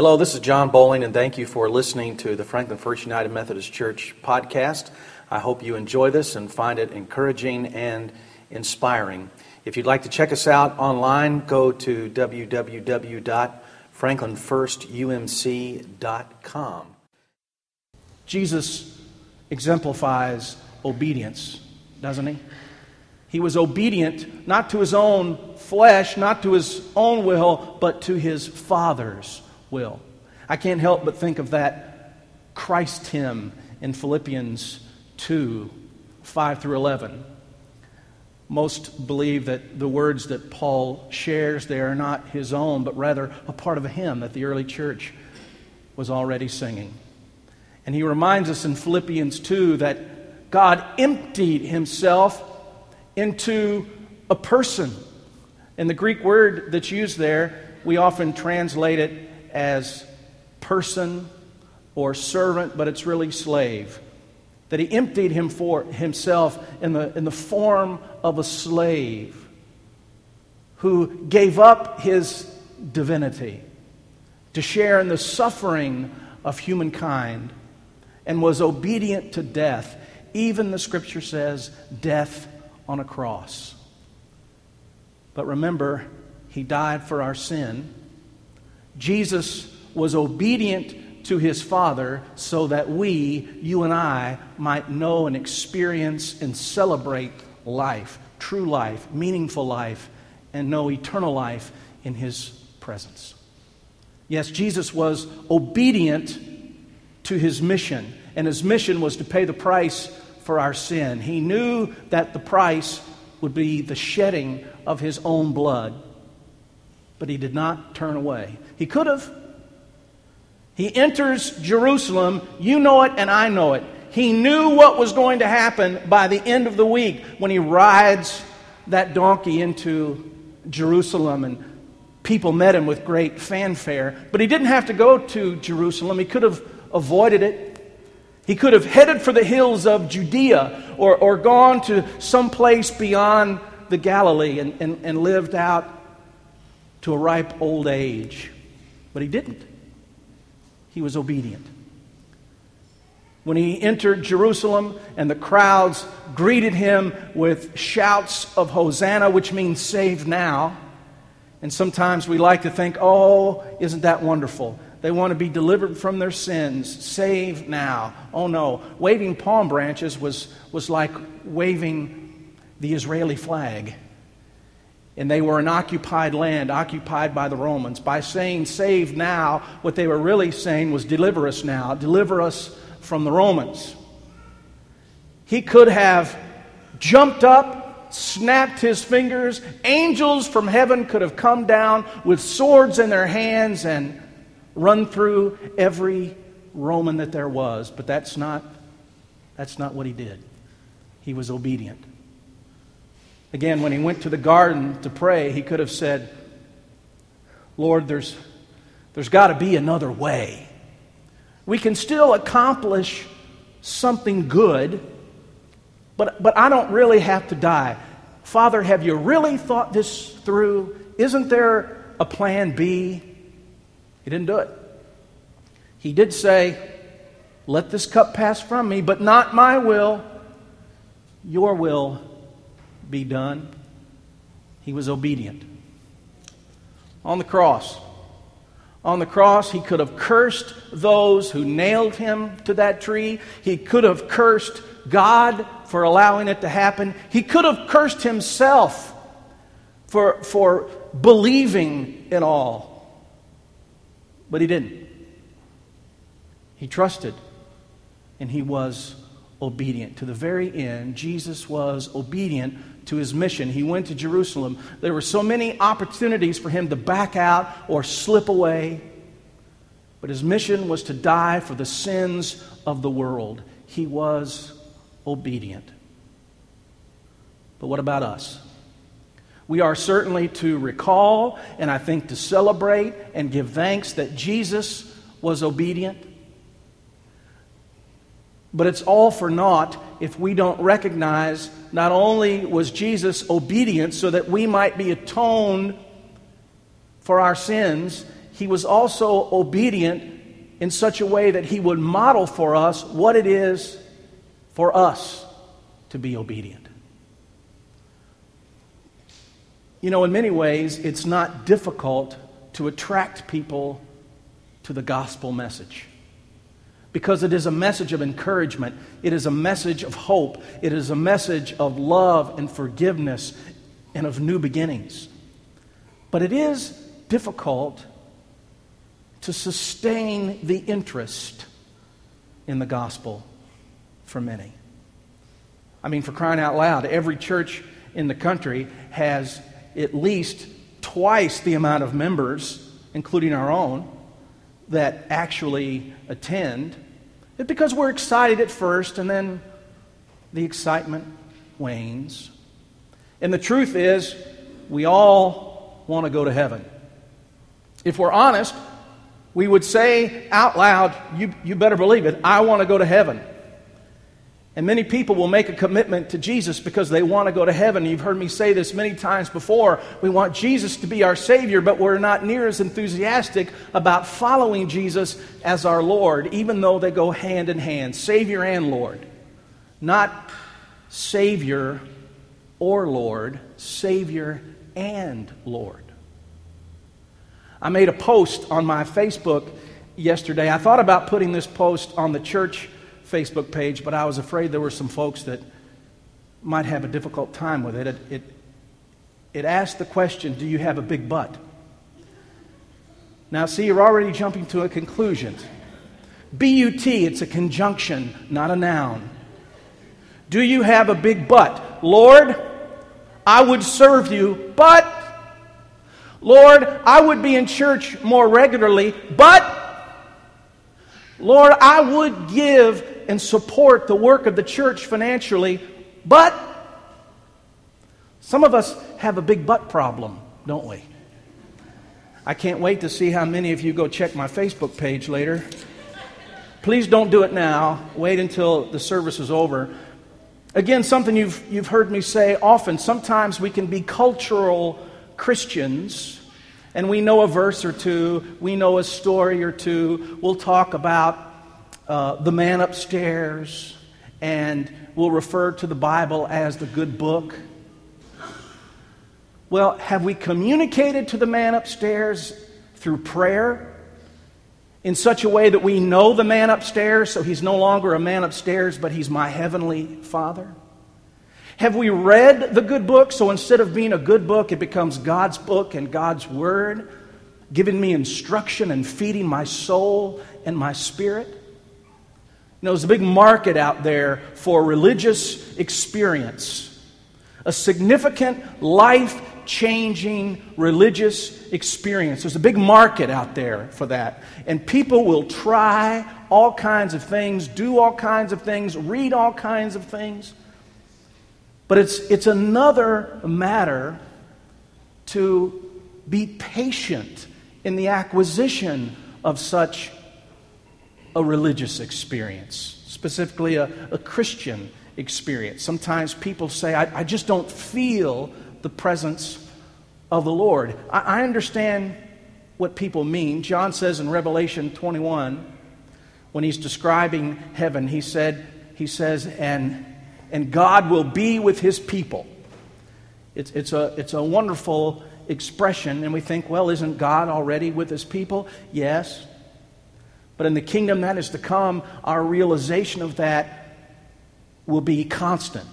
Hello, this is John Bowling, and thank you for listening to the Franklin First United Methodist Church podcast. I hope you enjoy this and find it encouraging and inspiring. If you'd like to check us out online, go to www.franklinfirstumc.com. Jesus exemplifies obedience, doesn't he? He was obedient not to his own flesh, not to his own will, but to his Father's will. I can't help but think of that Christ hymn in Philippians 2 5 through 11. Most believe that the words that Paul shares there are not his own, but rather a part of a hymn that the early church was already singing. And he reminds us in Philippians 2 that God emptied himself into a person. And the Greek word that's used there, we often translate it as person or servant, but it's really slave. That he emptied him for himself in the, in the form of a slave who gave up his divinity to share in the suffering of humankind and was obedient to death, even the scripture says, death on a cross. But remember, he died for our sin Jesus was obedient to his Father so that we, you and I, might know and experience and celebrate life, true life, meaningful life, and know eternal life in his presence. Yes, Jesus was obedient to his mission, and his mission was to pay the price for our sin. He knew that the price would be the shedding of his own blood but he did not turn away. He could have. He enters Jerusalem. You know it, and I know it. He knew what was going to happen by the end of the week when he rides that donkey into Jerusalem and people met him with great fanfare. But he didn't have to go to Jerusalem, he could have avoided it. He could have headed for the hills of Judea or, or gone to some place beyond the Galilee and, and, and lived out to a ripe old age. But he didn't. He was obedient. When he entered Jerusalem and the crowds greeted him with shouts of Hosanna, which means save now. And sometimes we like to think, oh, isn't that wonderful? They want to be delivered from their sins. Save now. Oh no. Waving palm branches was, was like waving the Israeli flag and they were an occupied land, occupied by the Romans. By saying save now, what they were really saying was deliver us now, deliver us from the Romans. He could have jumped up, snapped his fingers, angels from heaven could have come down with swords in their hands and run through every Roman that there was, but that's not that's not what he did. He was obedient. Again, when he went to the garden to pray, he could have said, Lord, there's, there's got to be another way. We can still accomplish something good, but, but I don't really have to die. Father, have you really thought this through? Isn't there a plan B? He didn't do it. He did say, Let this cup pass from me, but not my will, your will be done. He was obedient. On the cross, on the cross, he could have cursed those who nailed him to that tree. He could have cursed God for allowing it to happen. He could have cursed himself for, for believing in all. But he didn't. He trusted and he was obedient. To the very end, Jesus was obedient to his mission. He went to Jerusalem. There were so many opportunities for him to back out or slip away. But his mission was to die for the sins of the world. He was obedient. But what about us? We are certainly to recall and I think to celebrate and give thanks that Jesus was obedient. But it's all for naught if we don't recognize not only was Jesus obedient so that we might be atoned for our sins, he was also obedient in such a way that he would model for us what it is for us to be obedient. You know, in many ways, it's not difficult to attract people to the gospel message because it is a message of encouragement, it is a message of hope, it is a message of love and forgiveness and of new beginnings. But it is difficult to sustain the interest in the gospel for many. I mean, for crying out loud, every church in the country has at least twice the amount of members, including our own, that actually attend. It's because we're excited at first and then the excitement wanes. And the truth is, we all want to go to heaven. If we're honest, we would say out loud, you, you better believe it, I want to go to heaven. And many people will make a commitment to Jesus because they want to go to heaven. You've heard me say this many times before. We want Jesus to be our Savior, but we're not near as enthusiastic about following Jesus as our Lord, even though they go hand in hand Savior and Lord. Not Savior or Lord, Savior and Lord. I made a post on my Facebook yesterday. I thought about putting this post on the church Facebook page, but I was afraid there were some folks that might have a difficult time with it. It, it, it asked the question Do you have a big butt? Now, see, you're already jumping to a conclusion. B U T, it's a conjunction, not a noun. Do you have a big butt? Lord, I would serve you, but, Lord, I would be in church more regularly, but, Lord, I would give and support the work of the church financially, but some of us have a big butt problem, don't we? I can't wait to see how many of you go check my Facebook page later. Please don't do it now. Wait until the service is over. Again, something you've, you've heard me say often. Sometimes we can be cultural Christians and we know a verse or two, we know a story or two. We'll talk about uh, the man upstairs, and we'll refer to the Bible as the good book. Well, have we communicated to the man upstairs through prayer in such a way that we know the man upstairs so he's no longer a man upstairs, but he's my heavenly Father? Have we read the good book so instead of being a good book, it becomes God's book and God's word, giving me instruction and feeding my soul and my spirit? You know, there's a big market out there for religious experience, a significant life changing religious experience. There's a big market out there for that. And people will try all kinds of things, do all kinds of things, read all kinds of things. But it's, it's another matter to be patient in the acquisition of such a religious experience, specifically a, a Christian experience. Sometimes people say, I, I, just don't feel the presence of the Lord. I, I understand what people mean. John says in Revelation 21, when he's describing heaven, he said, he says, and, and God will be with his people. It's, it's, a, it's a wonderful expression, and we think, well, isn't God already with his people? Yes. But in the kingdom that is to come, our realization of that will be constant.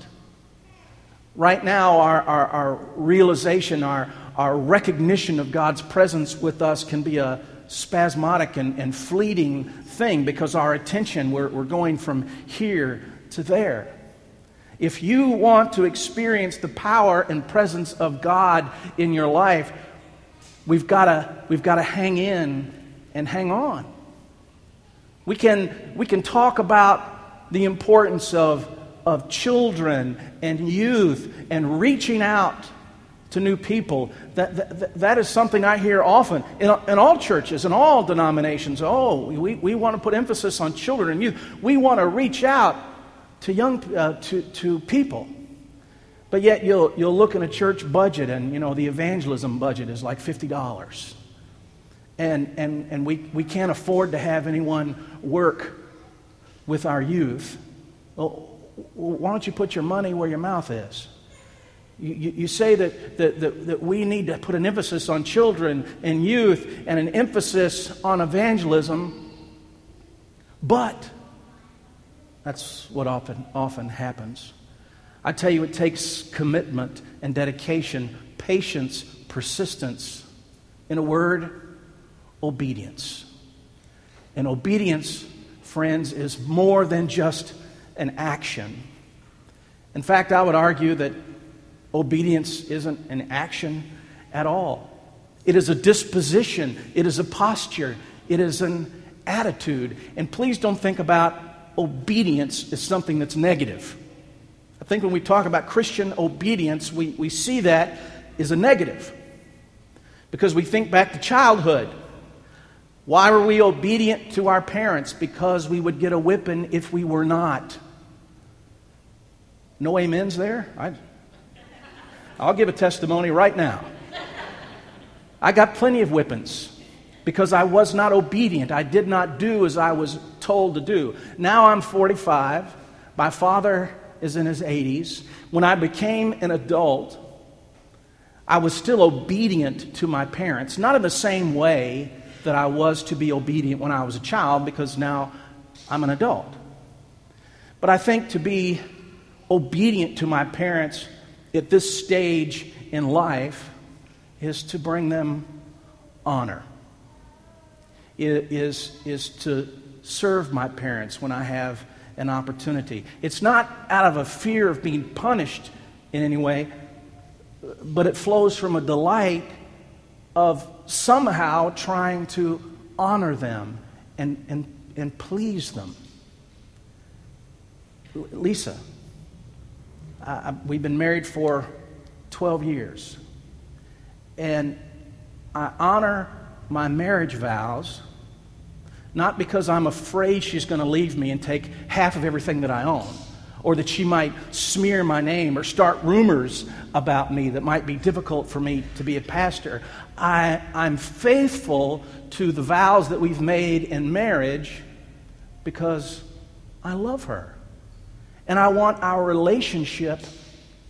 Right now, our, our, our realization, our, our recognition of God's presence with us can be a spasmodic and, and fleeting thing because our attention, we're, we're going from here to there. If you want to experience the power and presence of God in your life, we've got we've to hang in and hang on. We can, we can talk about the importance of, of children and youth and reaching out to new people. That, that, that is something I hear often in, in all churches, in all denominations. Oh, we, we want to put emphasis on children and youth. We want to reach out to young uh, to, to people. But yet you'll, you'll look in a church budget and, you know, the evangelism budget is like $50. And, and, and we, we can't afford to have anyone work with our youth. Well, why don't you put your money where your mouth is? You, you, say that, that, that, that we need to put an emphasis on children and youth and an emphasis on evangelism, but that's what often, often happens. I tell you, it takes commitment and dedication, patience, persistence. In a word, obedience. And obedience, friends, is more than just an action. In fact, I would argue that obedience isn't an action at all. It is a disposition, it is a posture, it is an attitude. And please don't think about obedience as something that's negative. I think when we talk about Christian obedience, we, we see that as a negative because we think back to childhood. Why were we obedient to our parents? Because we would get a whipping if we were not. No amens there? I, I'll give a testimony right now. I got plenty of whippings because I was not obedient. I did not do as I was told to do. Now I'm 45. My father is in his 80s. When I became an adult, I was still obedient to my parents, not in the same way that I was to be obedient when I was a child, because now I'm an adult. But I think to be obedient to my parents at this stage in life is to bring them honor, it is, is to serve my parents when I have an opportunity. It's not out of a fear of being punished in any way, but it flows from a delight of somehow trying to honor them and, and, and please them. Lisa, I, we've been married for 12 years. And I honor my marriage vows not because I'm afraid she's going to leave me and take half of everything that I own, or that she might smear my name or start rumors about me that might be difficult for me to be a pastor. I, I'm faithful to the vows that we've made in marriage because I love her. And I want our relationship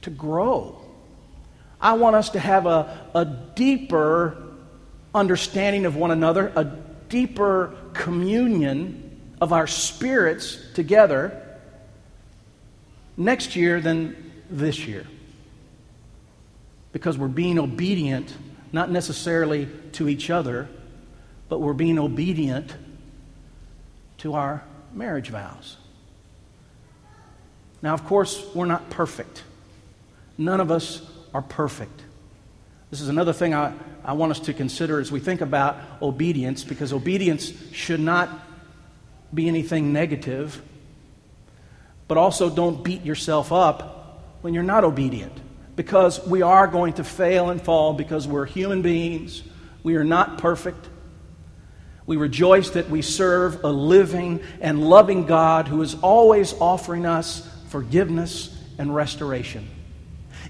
to grow. I want us to have a, a deeper understanding of one another, a deeper communion of our spirits together next year than this year. Because we're being obedient, not necessarily to each other, but we're being obedient to our marriage vows. Now, of course, we're not perfect. None of us are perfect. This is another thing I, I want us to consider as we think about obedience, because obedience should not be anything negative, but also don't beat yourself up when you're not obedient, because we are going to fail and fall because we're human beings. We are not perfect. We rejoice that we serve a living and loving God who is always offering us forgiveness and restoration.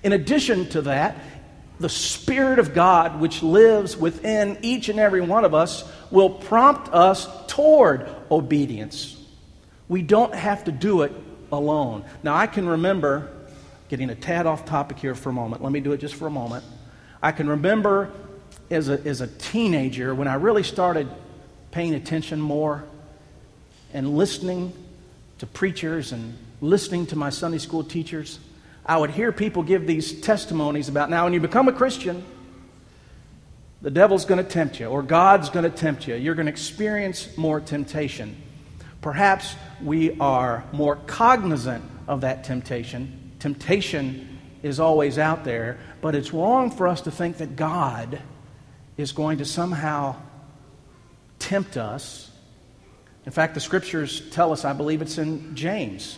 In addition to that, the Spirit of God, which lives within each and every one of us, will prompt us toward obedience. We don't have to do it alone. Now, I can remember getting a tad off topic here for a moment. Let me do it just for a moment. I can remember as a, as a teenager when I really started paying attention more and listening to preachers and listening to my Sunday school teachers. I would hear people give these testimonies about now, when you become a Christian, the devil's going to tempt you, or God's going to tempt you. You're going to experience more temptation. Perhaps we are more cognizant of that temptation. Temptation is always out there, but it's wrong for us to think that God is going to somehow tempt us. In fact, the scriptures tell us, I believe it's in James,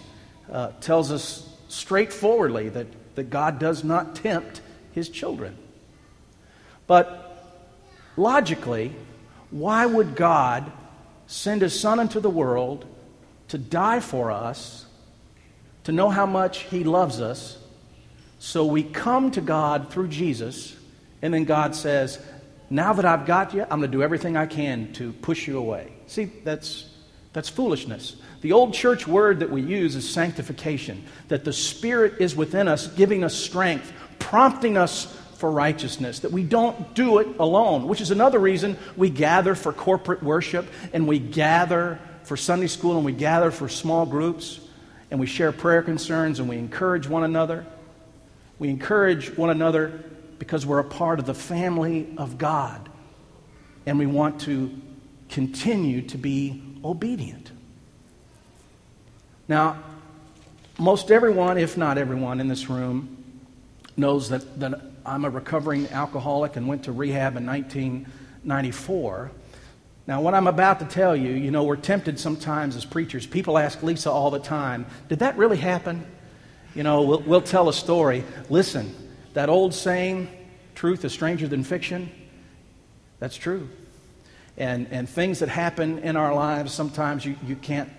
uh, tells us straightforwardly that, that God does not tempt his children. But logically, why would God send his son into the world to die for us, to know how much he loves us, so we come to God through Jesus, and then God says, now that I've got you, I'm going to do everything I can to push you away. See, that's, that's foolishness. The old church word that we use is sanctification, that the Spirit is within us, giving us strength, prompting us for righteousness, that we don't do it alone, which is another reason we gather for corporate worship and we gather for Sunday school and we gather for small groups and we share prayer concerns and we encourage one another. We encourage one another because we're a part of the family of God and we want to continue to be obedient. Now, most everyone, if not everyone in this room, knows that, that I'm a recovering alcoholic and went to rehab in 1994. Now, what I'm about to tell you, you know, we're tempted sometimes as preachers. People ask Lisa all the time, Did that really happen? You know, we'll, we'll tell a story. Listen, that old saying, truth is stranger than fiction, that's true. And, and things that happen in our lives, sometimes you, you can't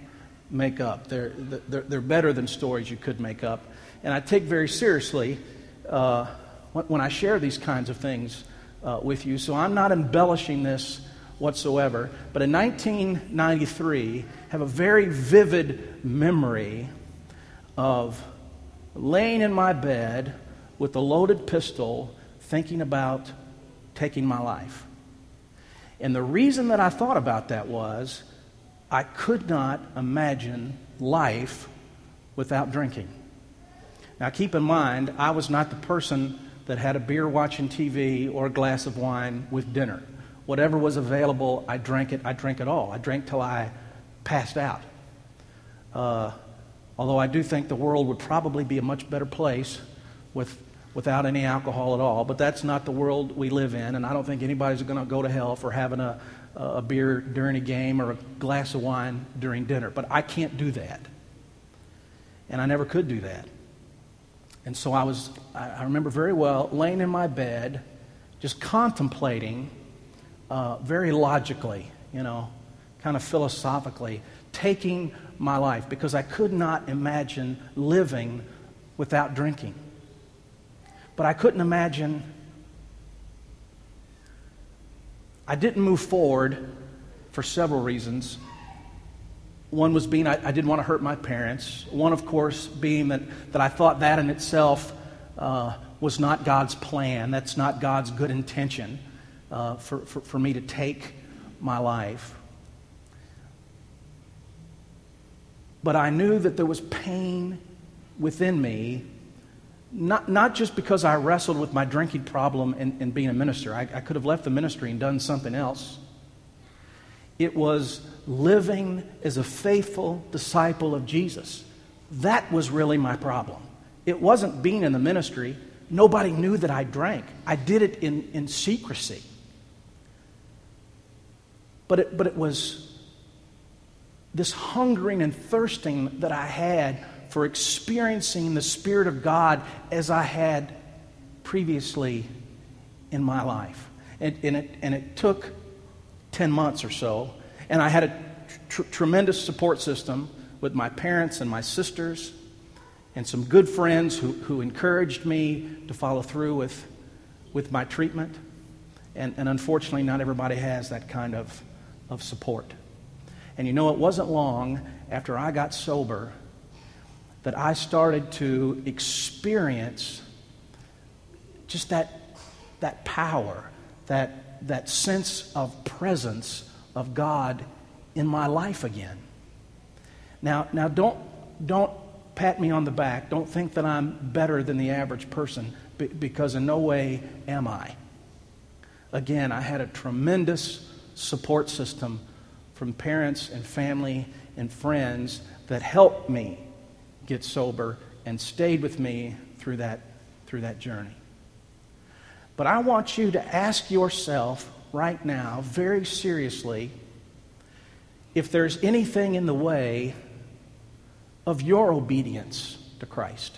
make up. They're, they're, they're better than stories you could make up. And I take very seriously uh, when I share these kinds of things uh, with you. So I'm not embellishing this whatsoever. But in 1993, I have a very vivid memory of laying in my bed with a loaded pistol thinking about taking my life. And the reason that I thought about that was I could not imagine life without drinking. Now, keep in mind, I was not the person that had a beer watching TV or a glass of wine with dinner. Whatever was available, I drank it. I drank it all. I drank till I passed out. Uh, although I do think the world would probably be a much better place with, without any alcohol at all. But that's not the world we live in, and I don't think anybody's going to go to hell for having a, a beer during a game or a glass of wine during dinner. But I can't do that. And I never could do that. And so I was, I remember very well, laying in my bed, just contemplating uh, very logically, you know, kind of philosophically, taking my life because I could not imagine living without drinking. But I couldn't imagine, I didn't move forward for several reasons. One was being I, I, didn't want to hurt my parents. One, of course, being that, that I thought that in itself uh, was not God's plan. That's not God's good intention uh, for, for, for me to take my life. But I knew that there was pain within me, not, not just because I wrestled with my drinking problem and, and being a minister. I, I could have left the ministry and done something else. It was living as a faithful disciple of Jesus. That was really my problem. It wasn't being in the ministry. Nobody knew that I drank. I did it in, in secrecy. But it, but it was this hungering and thirsting that I had for experiencing the Spirit of God as I had previously in my life. And, and, it, and it took 10 months or so. And I had a tr- tremendous support system with my parents and my sisters and some good friends who, who encouraged me to follow through with, with my treatment. And, and unfortunately, not everybody has that kind of, of support. And you know, it wasn't long after I got sober that I started to experience just that, that power, that that sense of presence of God in my life again. Now, now don't, don't pat me on the back. Don't think that I'm better than the average person because in no way am I. Again, I had a tremendous support system from parents and family and friends that helped me get sober and stayed with me through that, through that journey. But I want you to ask yourself right now, very seriously, if there's anything in the way of your obedience to Christ.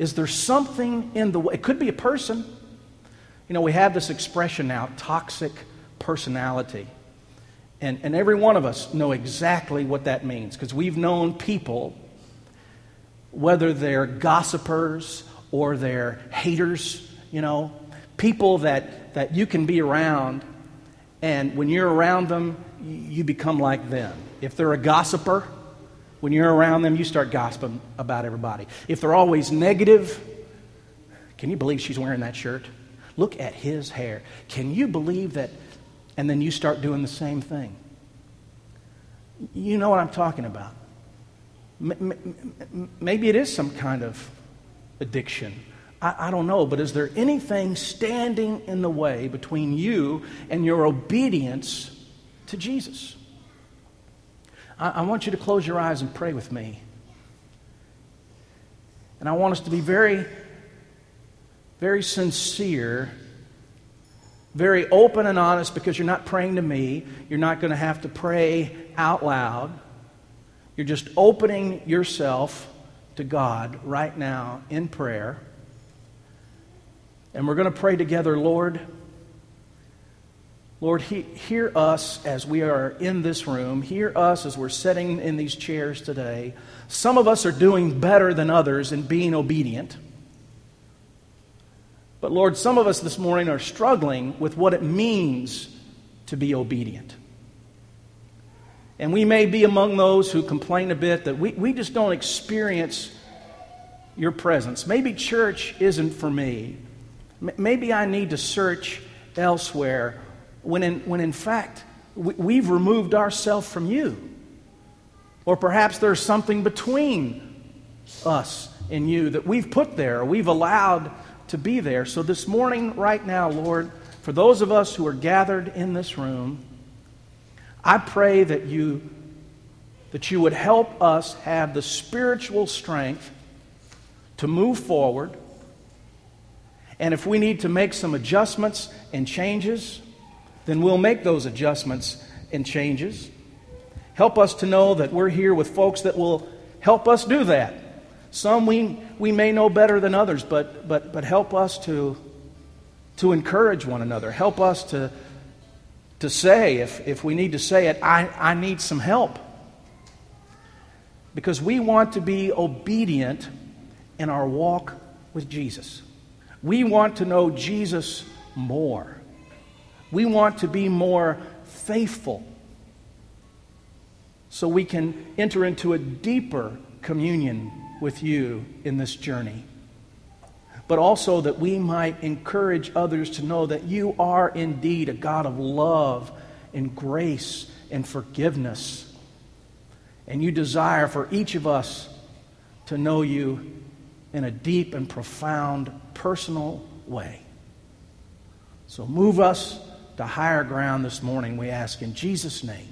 Is there something in the way? It could be a person. You know, we have this expression now toxic personality. And, and every one of us know exactly what that means because we've known people, whether they're gossipers or they're haters, you know, people that, that you can be around, and when you're around them, you become like them. If they're a gossiper, when you're around them, you start gossiping about everybody. If they're always negative, can you believe she's wearing that shirt? Look at his hair. Can you believe that? And then you start doing the same thing. You know what I'm talking about. Maybe it is some kind of addiction. I, I, don't know, but is there anything standing in the way between you and your obedience to Jesus? I, I want you to close your eyes and pray with me. And I want us to be very, very sincere, very open and honest because you're not praying to me. You're not going to have to pray out loud. You're just opening yourself to God right now in prayer. And we're going to pray together, Lord. Lord, he, hear us as we are in this room. Hear us as we're sitting in these chairs today. Some of us are doing better than others in being obedient. But Lord, some of us this morning are struggling with what it means to be obedient. And we may be among those who complain a bit that we, we just don't experience your presence. Maybe church isn't for me. Maybe I need to search elsewhere when in, when in fact we, have removed ourselves from you. Or perhaps there's something between us and you that we've put there, we've allowed to be there. So this morning, right now, Lord, for those of us who are gathered in this room, I pray that you, that you would help us have the spiritual strength to move forward. And if we need to make some adjustments and changes, then we'll make those adjustments and changes. Help us to know that we're here with folks that will help us do that. Some we, we may know better than others, but, but, but help us to, to encourage one another. Help us to, to say, if, if we need to say it, I, I need some help. Because we want to be obedient in our walk with Jesus. We want to know Jesus more. We want to be more faithful so we can enter into a deeper communion with you in this journey but also that we might encourage others to know that you are indeed a God of love and grace and forgiveness. And you desire for each of us to know you in a deep and profound personal way. So move us to higher ground this morning, we ask in Jesus' name.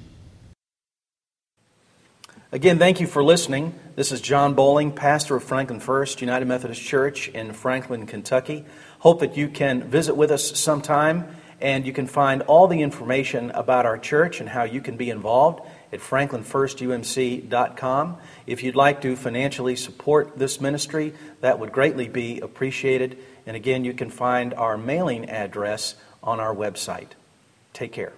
Again, thank you for listening. This is John Bowling, pastor of Franklin First United Methodist Church in Franklin, Kentucky. Hope that you can visit with us sometime and you can find all the information about our church and how you can be involved at franklinfirstumc.com. If you'd like to financially support this ministry, that would greatly be appreciated. And again, you can find our mailing address on our website. Take care.